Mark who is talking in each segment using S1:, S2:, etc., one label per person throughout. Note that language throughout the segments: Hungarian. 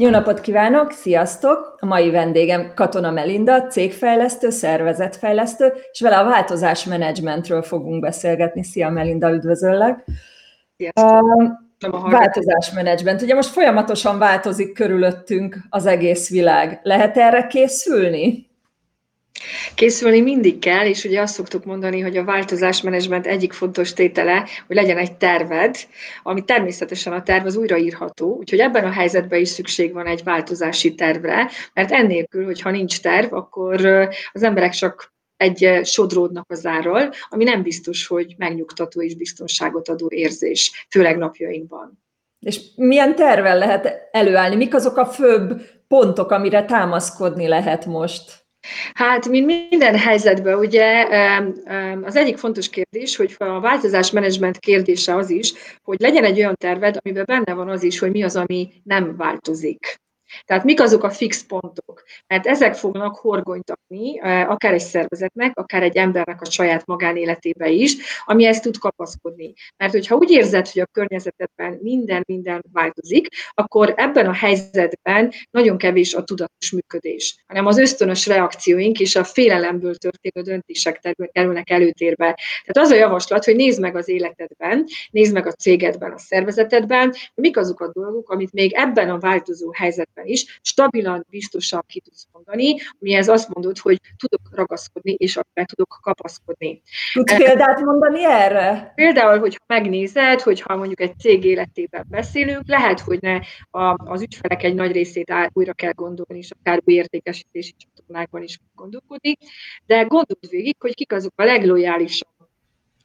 S1: Jó napot kívánok, sziasztok! A mai vendégem Katona Melinda, cégfejlesztő, szervezetfejlesztő, és vele a változásmenedzsmentről fogunk beszélgetni. Szia Melinda, üdvözöllek!
S2: Sziasztok!
S1: Uh, változásmenedzsment. Ugye most folyamatosan változik körülöttünk az egész világ. Lehet erre készülni?
S2: Készülni mindig kell, és ugye azt szoktuk mondani, hogy a változásmenedzsment egyik fontos tétele, hogy legyen egy terved, ami természetesen a terv az újraírható, úgyhogy ebben a helyzetben is szükség van egy változási tervre, mert ennélkül, hogyha nincs terv, akkor az emberek csak egy sodródnak az árral, ami nem biztos, hogy megnyugtató és biztonságot adó érzés, főleg napjainkban.
S1: És milyen tervel lehet előállni? Mik azok a főbb pontok, amire támaszkodni lehet most?
S2: Hát, mint minden helyzetben, ugye az egyik fontos kérdés, hogy a változásmenedzsment kérdése az is, hogy legyen egy olyan terved, amiben benne van az is, hogy mi az, ami nem változik. Tehát mik azok a fix pontok? Mert ezek fognak horgonyt adni akár egy szervezetnek, akár egy embernek a saját magánéletébe is, ami ezt tud kapaszkodni. Mert hogyha úgy érzed, hogy a környezetedben minden, minden változik, akkor ebben a helyzetben nagyon kevés a tudatos működés, hanem az ösztönös reakcióink és a félelemből történő döntések kerülnek előtérbe. Tehát az a javaslat, hogy nézd meg az életedben, nézd meg a cégedben, a szervezetedben, mik azok a dolgok, amit még ebben a változó helyzetben években is stabilan, biztosan ki tudsz mondani, amihez azt mondod, hogy tudok ragaszkodni, és akár tudok kapaszkodni.
S1: Tudsz példát mondani erre?
S2: Például, hogyha megnézed, hogyha mondjuk egy cég életében beszélünk, lehet, hogy ne a, az ügyfelek egy nagy részét újra kell gondolni, és akár új értékesítési csatornákban is gondolkodni, de gondold végig, hogy kik azok a leglojálisabb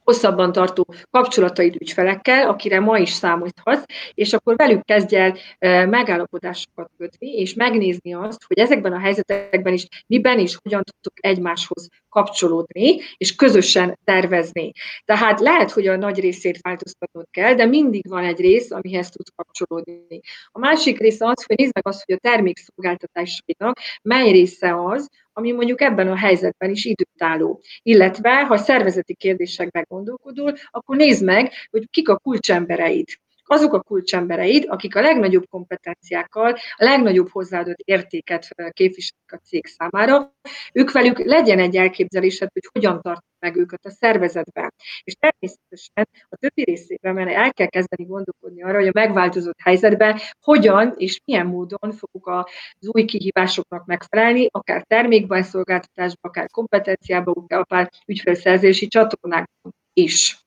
S2: hosszabban tartó kapcsolataid ügyfelekkel, akire ma is számolhatsz, és akkor velük kezdj el megállapodásokat kötni, és megnézni azt, hogy ezekben a helyzetekben is miben és hogyan tudtok egymáshoz kapcsolódni, és közösen tervezni. Tehát lehet, hogy a nagy részét változtatnod kell, de mindig van egy rész, amihez tudsz kapcsolódni. A másik része az, hogy nézd meg azt, hogy a termékszolgáltatásainak mely része az, ami mondjuk ebben a helyzetben is időtálló. Illetve, ha szervezeti kérdésekben gondolkodol, akkor nézd meg, hogy kik a kulcsembereid azok a kulcsembereid, akik a legnagyobb kompetenciákkal, a legnagyobb hozzáadott értéket képviselik a cég számára, ők velük legyen egy elképzelésed, hogy hogyan tart meg őket a szervezetben. És természetesen a többi részében mert el kell kezdeni gondolkodni arra, hogy a megváltozott helyzetben hogyan és milyen módon fogunk az új kihívásoknak megfelelni, akár termékben, szolgáltatásban, akár kompetenciában, akár ügyfélszerzési csatornákban is.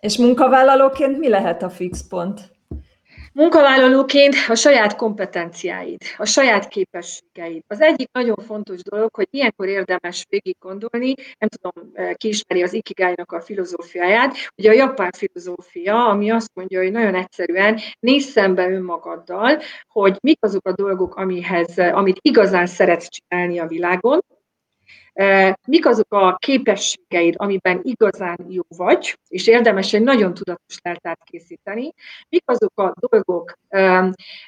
S1: És munkavállalóként mi lehet a fix pont?
S2: Munkavállalóként a saját kompetenciáid, a saját képességeid. Az egyik nagyon fontos dolog, hogy ilyenkor érdemes végig gondolni, nem tudom, eh, ki ismeri az ikigájnak a filozófiáját, ugye a japán filozófia, ami azt mondja, hogy nagyon egyszerűen nézz szembe önmagaddal, hogy mik azok a dolgok, amihez, eh, amit igazán szeretsz csinálni a világon, mik azok a képességeid, amiben igazán jó vagy, és érdemes egy nagyon tudatos leltát készíteni, mik azok a dolgok,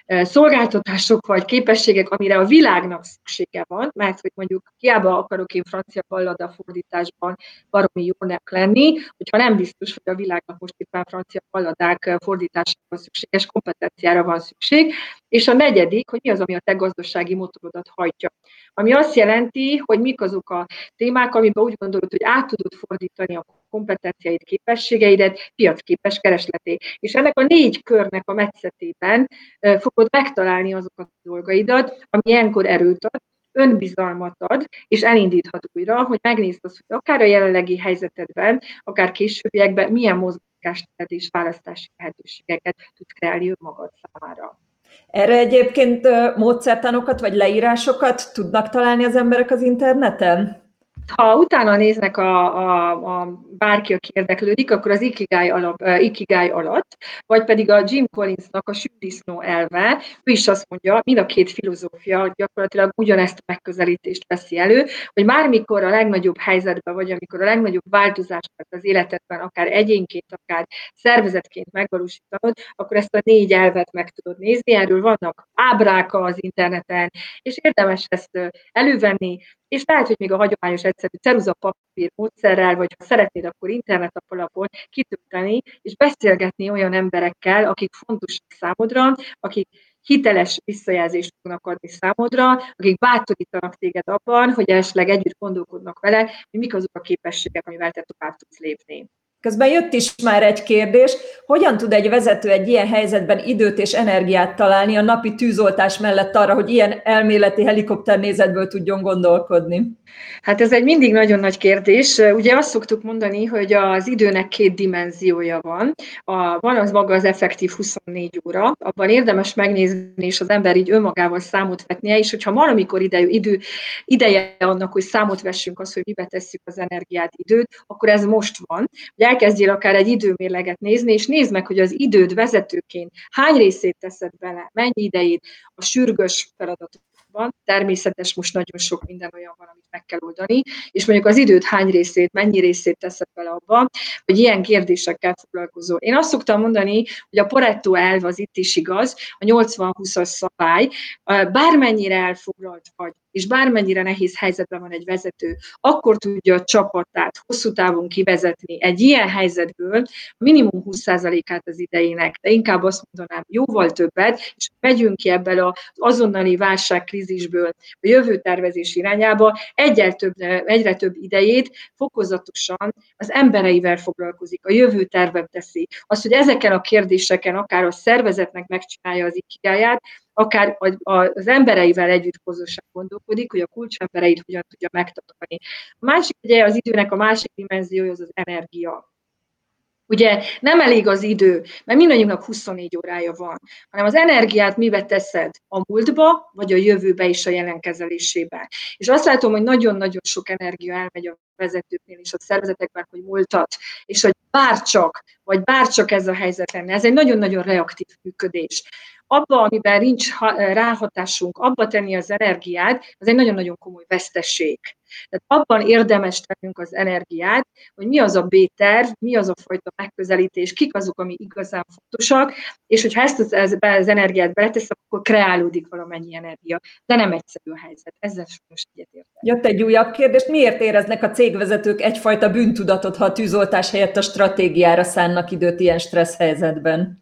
S2: szolgáltatások vagy képességek, amire a világnak szüksége van, mert hogy mondjuk hiába akarok én francia ballada fordításban baromi jónak lenni, hogyha nem biztos, hogy a világnak most éppen francia balladák fordításában szükséges kompetenciára van szükség, és a negyedik, hogy mi az, ami a te gazdasági motorodat hajtja. Ami azt jelenti, hogy mik azok a témák, amiben úgy gondolod, hogy át tudod fordítani a kompetenciáid, képességeidet piacképes keresleté. És ennek a négy körnek a metszetében fogod megtalálni azokat a dolgaidat, ami ilyenkor erőt ad, önbizalmat ad, és elindíthat újra, hogy megnézd azt, hogy akár a jelenlegi helyzetedben, akár későbbiekben milyen mozgást és választási lehetőségeket tudsz kreálni önmagad számára.
S1: Erre egyébként módszertanokat vagy leírásokat tudnak találni az emberek az interneten?
S2: Ha utána néznek a, a, a bárki, aki érdeklődik, akkor az Ikigai, alap, Ikigai alatt, vagy pedig a Jim Collinsnak a sütdisznó elve, ő is azt mondja, mind a két filozófia gyakorlatilag ugyanezt a megközelítést veszi elő, hogy bármikor a legnagyobb helyzetben, vagy amikor a legnagyobb változásokat az életedben, akár egyénként, akár szervezetként megvalósítanod, akkor ezt a négy elvet meg tudod nézni. Erről vannak ábrák az interneten, és érdemes ezt elővenni, és lehet, hogy még a hagyományos egyszerű ceruza papír módszerrel, vagy ha szeretnéd, akkor internet alapon kitölteni, és beszélgetni olyan emberekkel, akik fontosak számodra, akik hiteles visszajelzést fognak adni számodra, akik bátorítanak téged abban, hogy esetleg együtt gondolkodnak vele, hogy mik azok a képességek, amivel te tovább tudsz lépni.
S1: Közben jött is már egy kérdés, hogyan tud egy vezető egy ilyen helyzetben időt és energiát találni a napi tűzoltás mellett arra, hogy ilyen elméleti helikopternézetből tudjon gondolkodni?
S2: Hát ez egy mindig nagyon nagy kérdés. Ugye azt szoktuk mondani, hogy az időnek két dimenziója van. A, van az maga az effektív 24 óra, abban érdemes megnézni, és az ember így önmagával számot vetnie, és hogyha valamikor idejű, idő, ideje annak, hogy számot vessünk az, hogy mibe tesszük az energiát, időt, akkor ez most van. Ugye elkezdjél akár egy időmérleget nézni, és nézd meg, hogy az időd vezetőként hány részét teszed bele, mennyi idejét a sürgős feladatok van, természetes, most nagyon sok minden olyan van, amit meg kell oldani, és mondjuk az időt hány részét, mennyi részét teszed bele abba, hogy ilyen kérdésekkel foglalkozol. Én azt szoktam mondani, hogy a Pareto elv az itt is igaz, a 80-20-as szabály, bármennyire elfoglalt vagy, és bármennyire nehéz helyzetben van egy vezető, akkor tudja a csapatát hosszú távon kivezetni egy ilyen helyzetből minimum 20%-át az idejének, de inkább azt mondanám, jóval többet, és megyünk ki ebből az azonnali válságkrízisből a jövő tervezés irányába, egyre több, egyre több idejét fokozatosan az embereivel foglalkozik, a jövő tervek teszi. Az, hogy ezeken a kérdéseken akár a szervezetnek megcsinálja az ikigáját, akár az embereivel együtt közösen gondolkodik, hogy a kulcsembereit hogyan tudja megtartani. A másik ugye az időnek a másik dimenziója az az energia. Ugye nem elég az idő, mert mindannyiunknak 24 órája van, hanem az energiát mibe teszed? A múltba, vagy a jövőbe és a jelen kezelésébe. És azt látom, hogy nagyon-nagyon sok energia elmegy a vezetőknél és a szervezetekben, hogy múltat, és hogy bárcsak, vagy bárcsak ez a helyzet lenne. Ez egy nagyon-nagyon reaktív működés abba, amiben nincs ráhatásunk, abba tenni az energiát, az egy nagyon-nagyon komoly veszteség. Tehát abban érdemes tennünk az energiát, hogy mi az a B-terv, mi az a fajta megközelítés, kik azok, ami igazán fontosak, és hogyha ezt az, az, az energiát beleteszem, akkor kreálódik valamennyi energia. De nem egyszerű a helyzet. Ezzel sajnos egyetértek.
S1: Jött egy újabb kérdés. Miért éreznek a cégvezetők egyfajta bűntudatot, ha a tűzoltás helyett a stratégiára szánnak időt ilyen stressz helyzetben?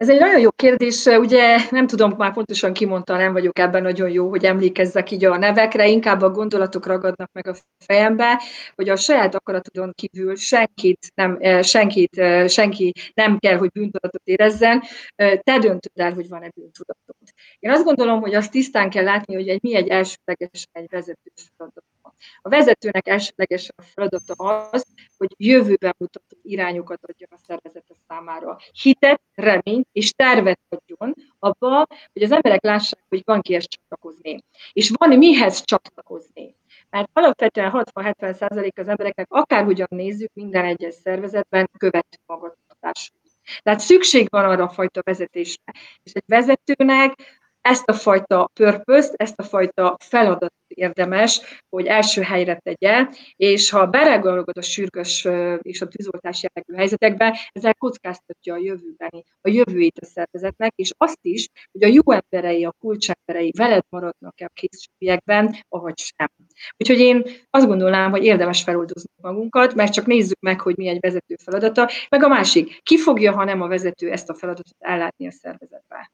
S2: Ez egy nagyon jó kérdés, ugye nem tudom, már pontosan kimondta, nem vagyok ebben nagyon jó, hogy emlékezzek így a nevekre, inkább a gondolatok ragadnak meg a fejembe, hogy a saját akaratodon kívül senkit nem, senkit, senki nem kell, hogy bűntudatot érezzen, te döntöd el, hogy van-e bűntudatod. Én azt gondolom, hogy azt tisztán kell látni, hogy egy, mi egy elsőleges egy vezető feladat. A vezetőnek elsőleges a feladata az, hogy jövőben mutató irányokat adjon a szervezete számára. Hitet, reményt és tervet adjon abba, hogy az emberek lássák, hogy van kihez csatlakozni. És van mihez csatlakozni. Mert alapvetően 60-70 százalék az embereknek, akárhogyan nézzük, minden egyes szervezetben követő magatartású. Tehát szükség van arra a fajta vezetésre. És egy vezetőnek ezt a fajta purpose ezt a fajta feladatot érdemes, hogy első helyre tegye, és ha beregologod a sürgős és a tűzoltás jellegű helyzetekbe, ezzel kockáztatja a jövőbeni, a jövőjét a szervezetnek, és azt is, hogy a jó emberei, a kulcsemberei veled maradnak-e a későbbiekben, ahogy sem. Úgyhogy én azt gondolnám, hogy érdemes feloldozni magunkat, mert csak nézzük meg, hogy mi egy vezető feladata, meg a másik, ki fogja, ha nem a vezető ezt a feladatot ellátni a szervezetbe.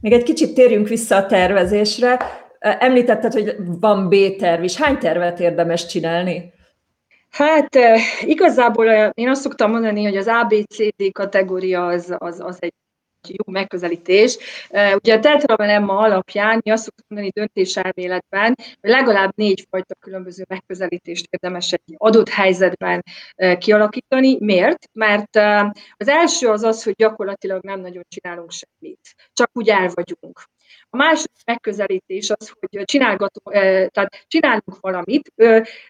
S1: Még egy kicsit térjünk vissza a tervezésre. Említetted, hogy van B-terv is. Hány tervet érdemes csinálni?
S2: Hát igazából én azt szoktam mondani, hogy az ABCD kategória az, az, az egy jó megközelítés. Ugye a Tetraben Emma alapján mi azt szoktuk mondani döntéselméletben, hogy legalább négy fajta különböző megközelítést érdemes egy adott helyzetben kialakítani. Miért? Mert az első az az, hogy gyakorlatilag nem nagyon csinálunk semmit. Csak úgy el vagyunk. A második megközelítés az, hogy csinálgatunk, tehát csinálunk valamit,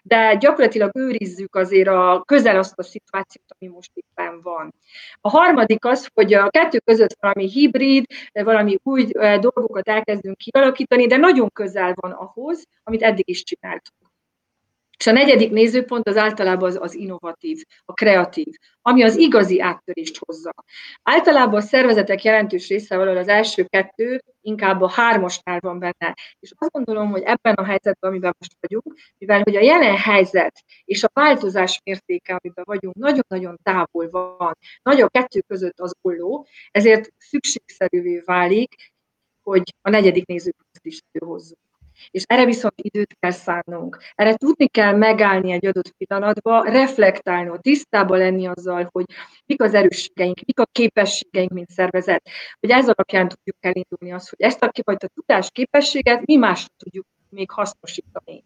S2: de gyakorlatilag őrizzük azért a közel azt a szituációt, ami most éppen van. A harmadik az, hogy a kettő között valami hibrid, valami új dolgokat elkezdünk kialakítani, de nagyon közel van ahhoz, amit eddig is csináltunk. És a negyedik nézőpont az általában az, az innovatív, a kreatív, ami az igazi áttörést hozza. Általában a szervezetek jelentős része valahol az első kettő, inkább a hármasnál van benne. És azt gondolom, hogy ebben a helyzetben, amiben most vagyunk, mivel hogy a jelen helyzet és a változás mértéke, amiben vagyunk, nagyon-nagyon távol van, nagy a kettő között az olló, ezért szükségszerűvé válik, hogy a negyedik nézőpontot is előhozzuk. És erre viszont időt kell szánnunk. Erre tudni kell megállni egy adott pillanatba, reflektálni, tisztában lenni azzal, hogy mik az erősségeink, mik a képességeink, mint szervezet. Hogy ez alapján tudjuk elindulni azt, hogy ezt a fajta tudás képességet mi másra tudjuk még hasznosítani.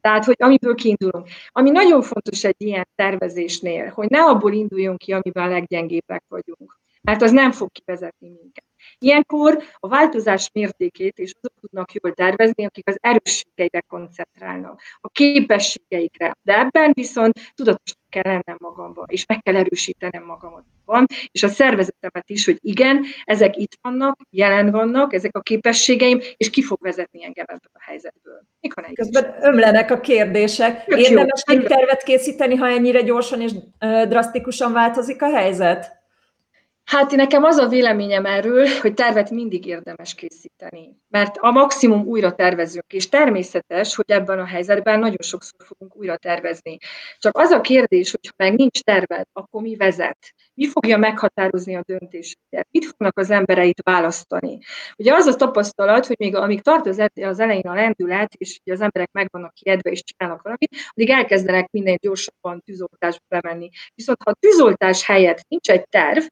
S2: Tehát, hogy amiből kiindulunk. Ami nagyon fontos egy ilyen tervezésnél, hogy ne abból induljunk ki, amiben a leggyengébbek vagyunk mert az nem fog kivezetni minket. Ilyenkor a változás mértékét és azok tudnak jól tervezni, akik az erősségeikre koncentrálnak, a képességeikre. De ebben viszont tudatosnak kell lennem magamba, és meg kell erősítenem magamat. Van, és a szervezetemet is, hogy igen, ezek itt vannak, jelen vannak, ezek a képességeim, és ki fog vezetni engem ebből a helyzetből.
S1: Mikor Közben ömlenek a kérdések. Érdemes egy tervet készíteni, ha ennyire gyorsan és drasztikusan változik a helyzet?
S2: Hát nekem az a véleményem erről, hogy tervet mindig érdemes készíteni, mert a maximum újra tervezünk, és természetes, hogy ebben a helyzetben nagyon sokszor fogunk újra tervezni. Csak az a kérdés, hogy ha meg nincs terved, akkor mi vezet? Mi fogja meghatározni a döntéseket? Mit fognak az embereit választani? Ugye az a tapasztalat, hogy még amíg tart az, az elején a lendület, és az emberek meg vannak kiedve és csinálnak valamit, addig elkezdenek minden gyorsabban tűzoltásba bemenni. Viszont ha a tűzoltás helyett nincs egy terv,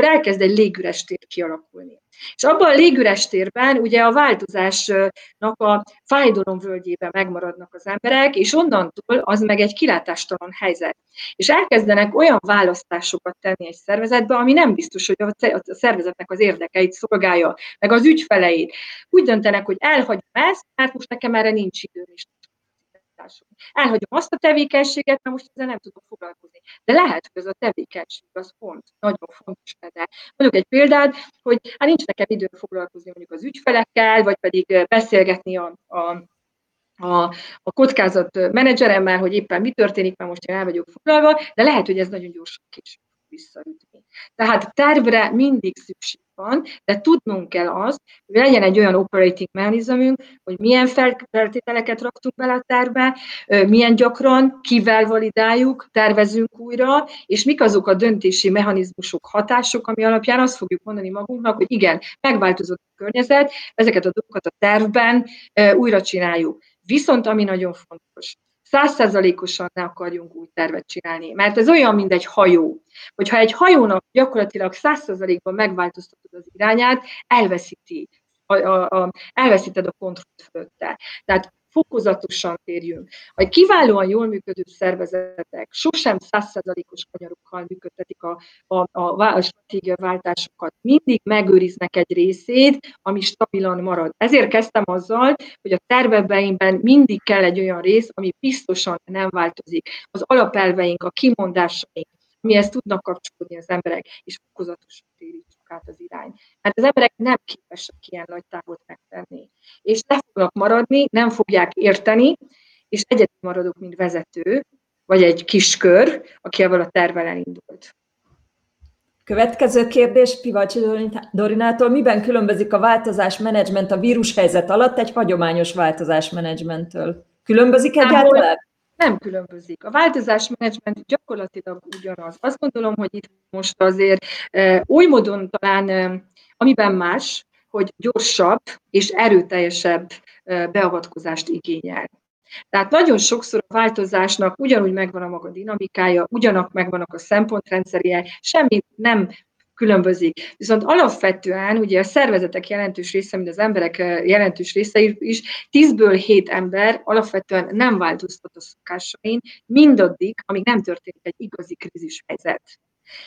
S2: akkor elkezd egy légüres tér kialakulni. És abban a légüres térben ugye a változásnak a fájdalom völgyében megmaradnak az emberek, és onnantól az meg egy kilátástalan helyzet. És elkezdenek olyan választásokat tenni egy szervezetbe, ami nem biztos, hogy a szervezetnek az érdekeit szolgálja, meg az ügyfeleit. Úgy döntenek, hogy elhagyom ezt, mert most nekem erre nincs időm, és hatásom. Elhagyom azt a tevékenységet, mert most ezzel nem tudok foglalkozni. De lehet, hogy ez a tevékenység az pont nagyon fontos lenne. Mondjuk egy példát, hogy hát nincs nekem időm foglalkozni mondjuk az ügyfelekkel, vagy pedig beszélgetni a, a a, a kockázat menedzseremmel, hogy éppen mi történik, mert most én el vagyok foglalva, de lehet, hogy ez nagyon gyorsan később visszaütni. Tehát tervre mindig szükség van, de tudnunk kell azt, hogy legyen egy olyan operating mechanizmunk, hogy milyen feltételeket raktunk bele a tervbe, milyen gyakran, kivel validáljuk, tervezünk újra, és mik azok a döntési mechanizmusok, hatások, ami alapján azt fogjuk mondani magunknak, hogy igen, megváltozott a környezet, ezeket a dolgokat a tervben újra csináljuk. Viszont ami nagyon fontos, százszerzalékosan ne akarjunk új tervet csinálni. Mert ez olyan, mint egy hajó. Hogyha egy hajónak gyakorlatilag százszerzalékban megváltoztatod az irányát, elveszíti a, a, a, elveszíted a kontrollt fölötte. Tehát fokozatosan térjünk. A kiválóan jól működő szervezetek sosem százszerzalékos kanyarokkal működtetik a, a, a, a stratégiaváltásokat. Mindig megőriznek egy részét, ami stabilan marad. Ezért kezdtem azzal, hogy a tervebeimben mindig kell egy olyan rész, ami biztosan nem változik. Az alapelveink, a kimondásaink, mihez tudnak kapcsolódni az emberek, és fokozatosan térítsük át az irány. Mert az emberek nem képesek ilyen nagy távot megtenni. És le fognak maradni, nem fogják érteni, és egyedül maradok, mint vezető, vagy egy kis kör, aki ebből a tervel elindult.
S1: Következő kérdés Pivacsi Dorinától. Miben különbözik a változás menedzsment a vírushelyzet alatt egy hagyományos változás menedzsmenttől? Különbözik egyáltalán?
S2: Nem különbözik. A változásmenedzsment gyakorlatilag ugyanaz. Azt gondolom, hogy itt most azért e, oly módon talán, e, amiben más, hogy gyorsabb és erőteljesebb e, beavatkozást igényel. Tehát nagyon sokszor a változásnak ugyanúgy megvan a maga dinamikája, ugyanak megvannak a szempontrendszerje, semmi nem különbözik. Viszont alapvetően ugye a szervezetek jelentős része, mint az emberek jelentős része is, 10-ből 7 ember alapvetően nem változtat a szokásain, mindaddig, amíg nem történik egy igazi krízis helyzet.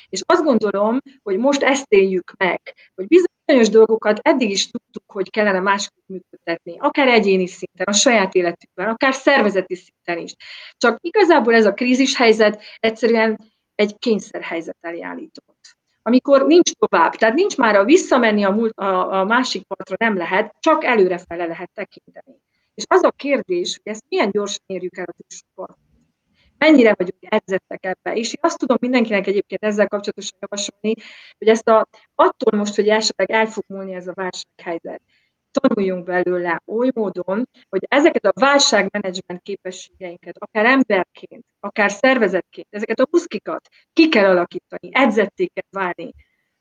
S2: És azt gondolom, hogy most ezt éljük meg, hogy bizonyos dolgokat eddig is tudtuk, hogy kellene másképp működtetni, akár egyéni szinten, a saját életükben, akár szervezeti szinten is. Csak igazából ez a krízis helyzet egyszerűen egy kényszerhelyzet elé állított amikor nincs tovább. Tehát nincs már a visszamenni a, múlt, a, a másik partra nem lehet, csak előrefele lehet tekinteni. És az a kérdés, hogy ezt milyen gyorsan érjük el a túlsópart. mennyire vagyunk edzettek ebbe. És én azt tudom mindenkinek egyébként ezzel kapcsolatosan javasolni, hogy ezt a, attól most, hogy esetleg el fog múlni ez a válsághelyzet, tanuljunk belőle oly módon, hogy ezeket a válságmenedzsment képességeinket, akár emberként, akár szervezetként, ezeket a muszkikat ki kell alakítani, edzették kell válni,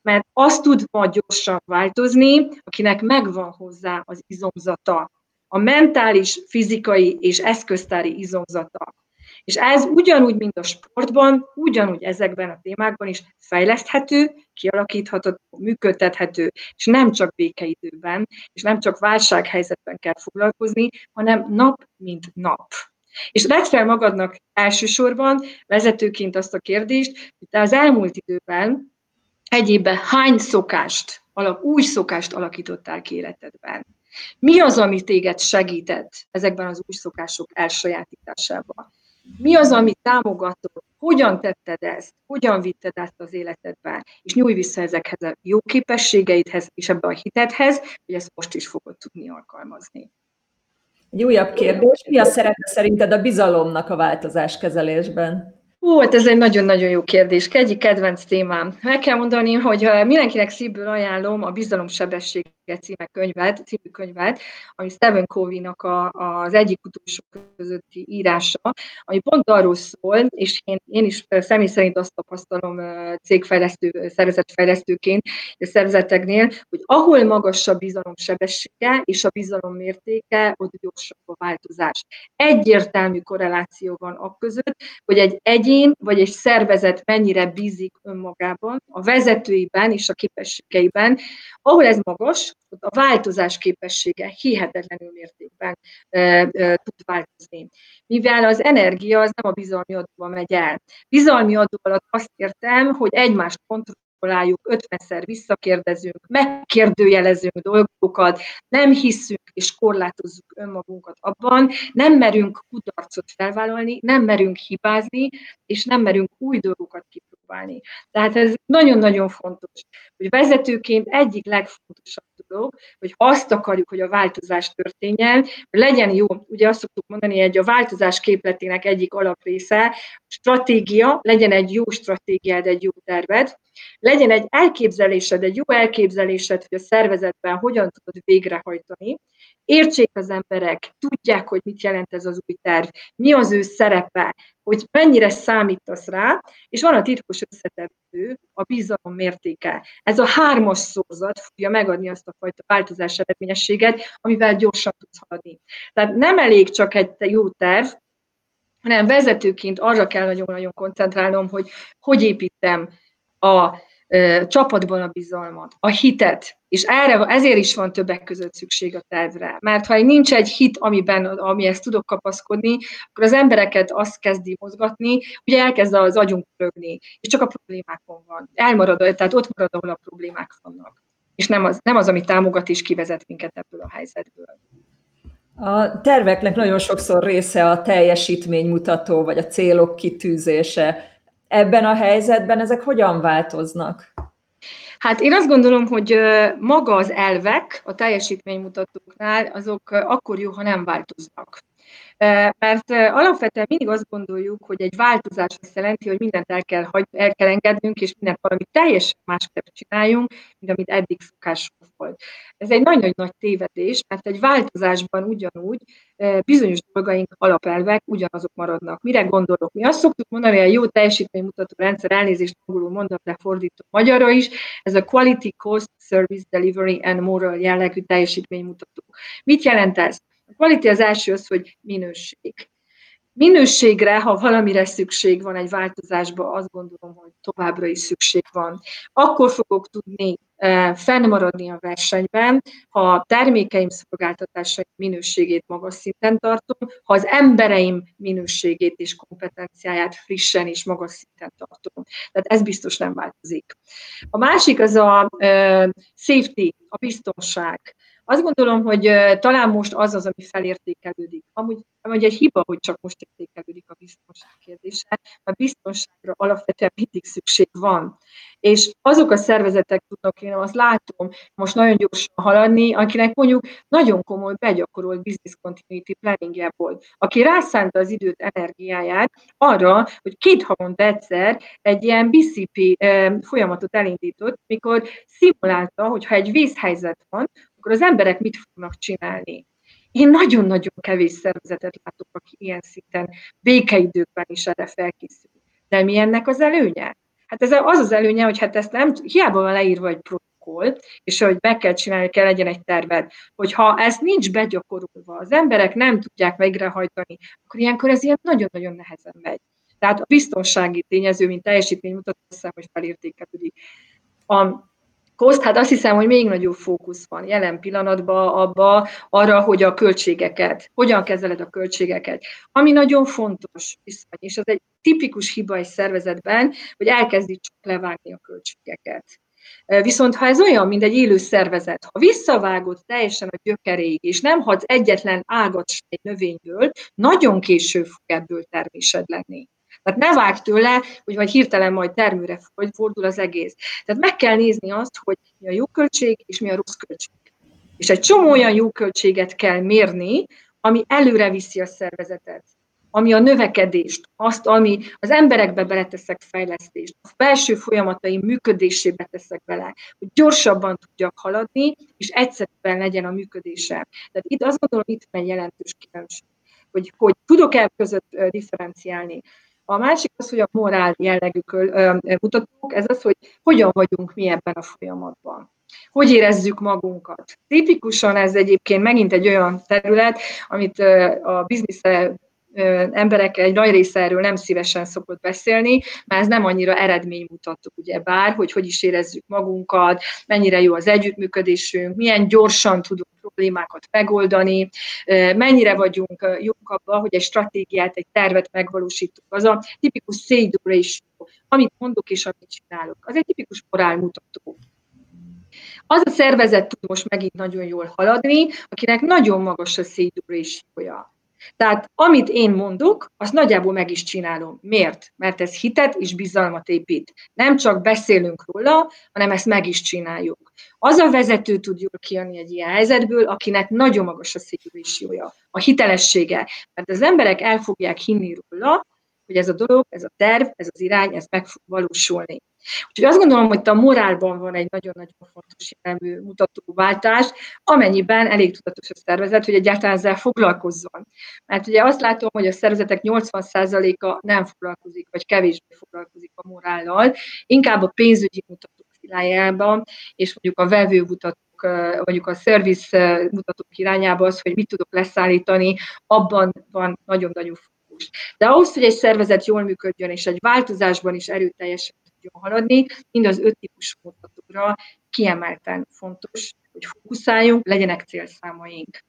S2: mert azt tud majd gyorsan változni, akinek megvan hozzá az izomzata, a mentális, fizikai és eszköztári izomzata. És ez ugyanúgy, mint a sportban, ugyanúgy ezekben a témákban is fejleszthető, kialakítható, működtethető, és nem csak békeidőben, és nem csak válsághelyzetben kell foglalkozni, hanem nap, mint nap. És vedd fel magadnak elsősorban vezetőként azt a kérdést, hogy te az elmúlt időben egy hány szokást, új szokást alakítottál ki életedben? Mi az, ami téged segített ezekben az új szokások elsajátításában? Mi az, ami támogató? Hogyan tetted ezt? Hogyan vitted ezt az életedbe? És nyújj vissza ezekhez a jó képességeidhez és ebbe a hitedhez, hogy ezt most is fogod tudni alkalmazni.
S1: Egy újabb kérdés, mi a szerepe szerinted a bizalomnak a változás kezelésben?
S2: Ó, hát ez egy nagyon-nagyon jó kérdés. Egyik kedvenc témám. Meg kell mondani, hogy mindenkinek szívből ajánlom a Bizalom című könyvet, című könyvet, ami Stephen Covey-nak a, az egyik utolsó közötti írása, ami pont arról szól, és én, én is személy szerint azt tapasztalom cégfejlesztő, szervezetfejlesztőként a szervezeteknél, hogy ahol magas a bizalom sebessége és a bizalom mértéke, ott gyorsabb a változás. Egyértelmű korreláció van a között, hogy egy egyén vagy egy szervezet mennyire bízik önmagában, a vezetőiben és a képességeiben, ahol ez magas, a változás képessége hihetetlenül mértékben e, e, tud változni. Mivel az energia az nem a bizalmi adóba megy el. Bizalmi adó alatt azt értem, hogy egymást kontrolláljuk, ötvenszer visszakérdezünk, megkérdőjelezünk dolgokat, nem hiszünk és korlátozzuk önmagunkat abban, nem merünk kudarcot felvállalni, nem merünk hibázni, és nem merünk új dolgokat kipróbálni. Tehát ez nagyon-nagyon fontos, hogy vezetőként egyik legfontosabb dolog, hogy azt akarjuk, hogy a változás történjen, hogy legyen jó, ugye azt szoktuk mondani, hogy a változás képletének egyik alaprésze, stratégia, legyen egy jó stratégiád, egy jó terved, legyen egy elképzelésed, egy jó elképzelésed, hogy a szervezetben hogyan tudod végrehajtani, értsék az emberek, tudják, hogy mit jelent ez az új terv, mi az ő szerepe, hogy mennyire számítasz rá, és van a titkos összetevő, a bizalom mértéke. Ez a hármas szózat fogja megadni azt a fajta változás eredményességet, amivel gyorsan tudsz haladni. Tehát nem elég csak egy jó terv, hanem vezetőként arra kell nagyon-nagyon koncentrálnom, hogy hogy építem a csapatban a bizalmat, a hitet, és erre, ezért is van többek között szükség a tervre. Mert ha nincs egy hit, amiben, amihez tudok kapaszkodni, akkor az embereket azt kezdi mozgatni, ugye elkezd az agyunk rögni, és csak a problémákon van. Elmarad, tehát ott marad, ahol a problémák vannak. És nem az, nem az ami támogat és kivezet minket ebből a helyzetből.
S1: A terveknek nagyon sokszor része a teljesítménymutató, vagy a célok kitűzése ebben a helyzetben ezek hogyan változnak?
S2: Hát én azt gondolom, hogy maga az elvek a teljesítménymutatóknál azok akkor jó, ha nem változnak. Mert alapvetően mindig azt gondoljuk, hogy egy változás azt jelenti, hogy mindent el kell, hagy, el kell engednünk, és mindent valami teljesen másképp csináljunk, mint amit eddig szokásunk volt. Ez egy nagyon nagy tévedés, mert egy változásban ugyanúgy bizonyos dolgaink, alapelvek ugyanazok maradnak. Mire gondolok? Mi azt szoktuk mondani, hogy a jó teljesítménymutató rendszer elnézést angolul mondat lefordító magyarra is, ez a Quality Cost Service Delivery and Moral jellegű teljesítménymutató. Mit jelent ez? A quality az első az, hogy minőség. Minőségre, ha valamire szükség van egy változásban, azt gondolom, hogy továbbra is szükség van. Akkor fogok tudni e, fennmaradni a versenyben, ha a termékeim, szolgáltatásaim minőségét magas szinten tartom, ha az embereim minőségét és kompetenciáját frissen és magas szinten tartom. Tehát ez biztos nem változik. A másik az a uh, safety, a biztonság Azt gondolom, hogy talán most az az, ami felértékelődik. Amúgy, amúgy egy hiba, hogy csak most értékelődik a biztonság kérdése, a biztonságra alapvetően mindig szükség van. És azok a szervezetek tudnak, én azt látom, most nagyon gyorsan haladni, akinek mondjuk nagyon komoly begyakorolt business continuity planningje volt, aki rászánta az időt, energiáját arra, hogy két havonta egyszer egy ilyen BCP folyamatot elindított, mikor szimulálta, hogy ha egy vészhelyzet van, akkor az emberek mit fognak csinálni. Én nagyon-nagyon kevés szervezetet látok, aki ilyen szinten békeidőkben is erre felkészül. Mi ennek az előnye? Hát ez az az előnye, hogy hát ezt nem, hiába van leírva egy protokoll, és hogy meg kell csinálni, kell legyen egy terved, hogyha ez nincs begyakorolva, az emberek nem tudják végrehajtani, akkor ilyenkor ez ilyen nagyon-nagyon nehezen megy. Tehát a biztonsági tényező, mint teljesítmény mutató, hogy felértékelődik. A Kost, hát azt hiszem, hogy még nagyobb fókusz van jelen pillanatban abba, arra, hogy a költségeket, hogyan kezeled a költségeket. Ami nagyon fontos, viszont, és az egy tipikus hiba egy szervezetben, hogy elkezdi csak levágni a költségeket. Viszont ha ez olyan, mint egy élő szervezet, ha visszavágod teljesen a gyökeréig, és nem hadsz egyetlen ágat egy növényből, nagyon késő fog ebből termésed lenni. Tehát ne vágj tőle, hogy vagy hirtelen majd termőre fordul az egész. Tehát meg kell nézni azt, hogy mi a jó költség és mi a rossz költség. És egy csomó olyan jó költséget kell mérni, ami előre viszi a szervezetet ami a növekedést, azt, ami az emberekbe beleteszek fejlesztést, a felső folyamatai működésébe teszek bele, hogy gyorsabban tudjak haladni, és egyszerűen legyen a működésem. Tehát itt azt gondolom, itt van egy jelentős különbség, hogy, hogy tudok-e között differenciálni. A másik az, hogy a morál jellegű mutatók, ez az, hogy hogyan vagyunk mi ebben a folyamatban. Hogy érezzük magunkat. Tipikusan ez egyébként megint egy olyan terület, amit a biznisz emberek egy nagy része erről nem szívesen szokott beszélni, mert ez nem annyira eredménymutató, ugye bár, hogy hogy is érezzük magunkat, mennyire jó az együttműködésünk, milyen gyorsan tudunk problémákat megoldani, mennyire vagyunk jók abban, hogy egy stratégiát, egy tervet megvalósítunk. Az a tipikus say ratio, amit mondok és amit csinálok. Az egy tipikus morálmutató. Az a szervezet tud most megint nagyon jól haladni, akinek nagyon magas a say ratio-ja. Tehát amit én mondok, azt nagyjából meg is csinálom. Miért? Mert ez hitet és bizalmat épít. Nem csak beszélünk róla, hanem ezt meg is csináljuk. Az a vezető tud jól kijönni egy ilyen helyzetből, akinek nagyon magas a szívvisjója, a hitelessége. Mert az emberek el fogják hinni róla, hogy ez a dolog, ez a terv, ez az irány, ez meg fog valósulni. Úgyhogy azt gondolom, hogy a morálban van egy nagyon-nagyon fontos jellemű mutatóváltás, amennyiben elég tudatos a szervezet, hogy egyáltalán ezzel foglalkozzon. Mert ugye azt látom, hogy a szervezetek 80%-a nem foglalkozik, vagy kevésbé foglalkozik a morállal, inkább a pénzügyi mutatók irányában, és mondjuk a vevő mutatók mondjuk a szerviz mutatók irányába az, hogy mit tudok leszállítani, abban van nagyon-nagyon fókusz. De ahhoz, hogy egy szervezet jól működjön, és egy változásban is erőteljesen tudjon haladni, mind az öt típusú mutatóra kiemelten fontos, hogy fókuszáljunk, legyenek célszámaink.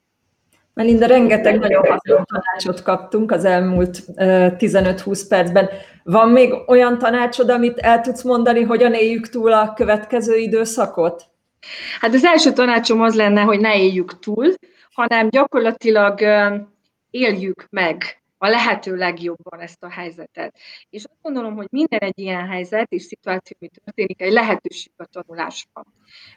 S1: Melinda, rengeteg nagyon hasznos tanácsot kaptunk az elmúlt 15-20 percben. Van még olyan tanácsod, amit el tudsz mondani, hogyan éljük túl a következő időszakot?
S2: Hát az első tanácsom az lenne, hogy ne éljük túl, hanem gyakorlatilag éljük meg a lehető legjobban ezt a helyzetet. És azt gondolom, hogy minden egy ilyen helyzet és szituáció, ami történik, egy lehetőség a tanulásra.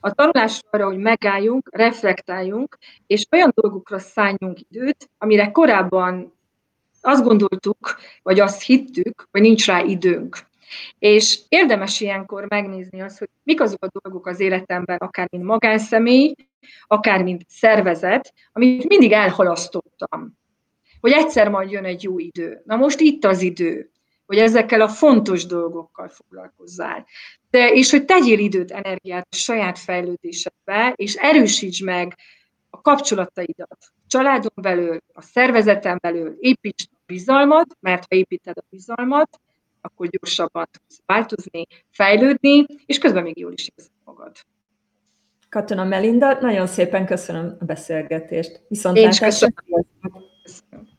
S2: A tanulásra arra, hogy megálljunk, reflektáljunk, és olyan dolgokra szálljunk időt, amire korábban azt gondoltuk, vagy azt hittük, hogy nincs rá időnk. És érdemes ilyenkor megnézni azt, hogy mik azok a dolgok az életemben, akár mint magánszemély, akár mint szervezet, amit mindig elhalasztottam hogy egyszer majd jön egy jó idő. Na most itt az idő, hogy ezekkel a fontos dolgokkal foglalkozzál. De, és hogy tegyél időt, energiát a saját fejlődésedbe, és erősíts meg a kapcsolataidat. A családon belül, a szervezeten belül építsd a bizalmat, mert ha építed a bizalmat, akkor gyorsabban tudsz változni, fejlődni, és közben még jól is érzed magad.
S1: Katona Melinda, nagyon szépen köszönöm a beszélgetést.
S2: Viszont Én is köszönöm. So.